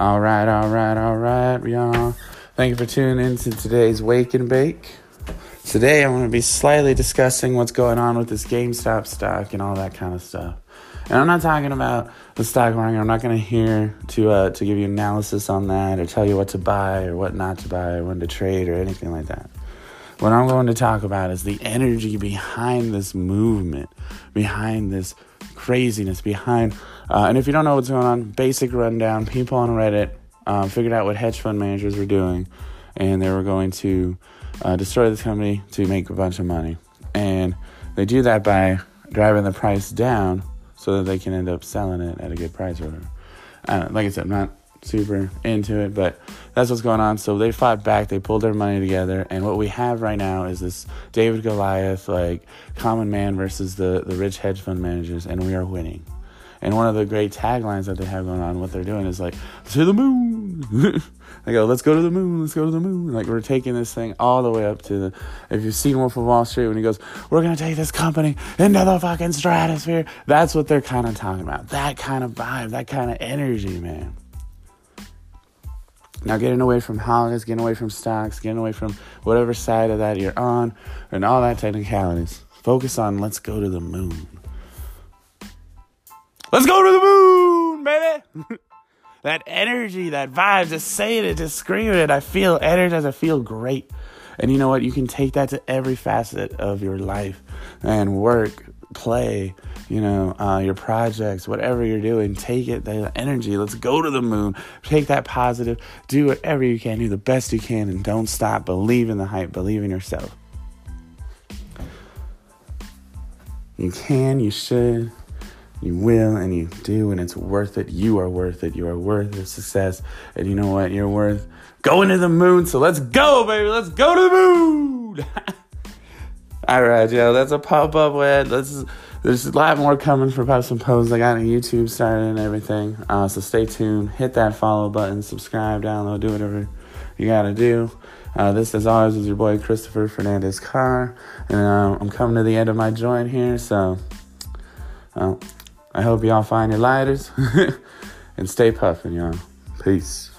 All right, all right, all right, y'all. Thank you for tuning in to today's Wake and Bake. Today, I'm going to be slightly discussing what's going on with this GameStop stock and all that kind of stuff. And I'm not talking about the stock market. I'm not going to here to uh, to give you analysis on that or tell you what to buy or what not to buy or when to trade or anything like that. What I'm going to talk about is the energy behind this movement, behind this craziness, behind. Uh, and if you don't know what's going on, basic rundown. People on Reddit um, figured out what hedge fund managers were doing, and they were going to uh, destroy this company to make a bunch of money. And they do that by driving the price down so that they can end up selling it at a good price or whatever. Uh, like I said, I'm not super into it, but that's what's going on. So they fought back, they pulled their money together, and what we have right now is this David Goliath, like common man versus the, the rich hedge fund managers, and we are winning. And one of the great taglines that they have going on, what they're doing is like, to the moon. they go, let's go to the moon, let's go to the moon. Like we're taking this thing all the way up to the. If you've seen Wolf of Wall Street, when he goes, we're gonna take this company into the fucking stratosphere. That's what they're kind of talking about. That kind of vibe, that kind of energy, man. Now, getting away from holidays, getting away from stocks, getting away from whatever side of that you're on, and all that technicalities. Focus on let's go to the moon. Let's go to the moon, baby! that energy, that vibe, just saying it, just screaming it. I feel energized, I feel great. And you know what? You can take that to every facet of your life and work, play, you know, uh, your projects, whatever you're doing, take it, the energy. Let's go to the moon. Take that positive. Do whatever you can. Do the best you can and don't stop. Believe in the hype. Believe in yourself. You can, you should, you will, and you do, and it's worth it. You are worth it. You are worth the success. And you know what? You're worth going to the moon. So let's go, baby. Let's go to the moon. All right, yo, that's a pop up wed. Let's there's a lot more coming for Pops and Pose. I got a YouTube started and everything. Uh, so stay tuned. Hit that follow button, subscribe, download, do whatever you gotta do. Uh, this, as always, is your boy Christopher Fernandez Carr, and uh, I'm coming to the end of my joint here. So, I hope y'all find your lighters and stay puffing, y'all. Peace.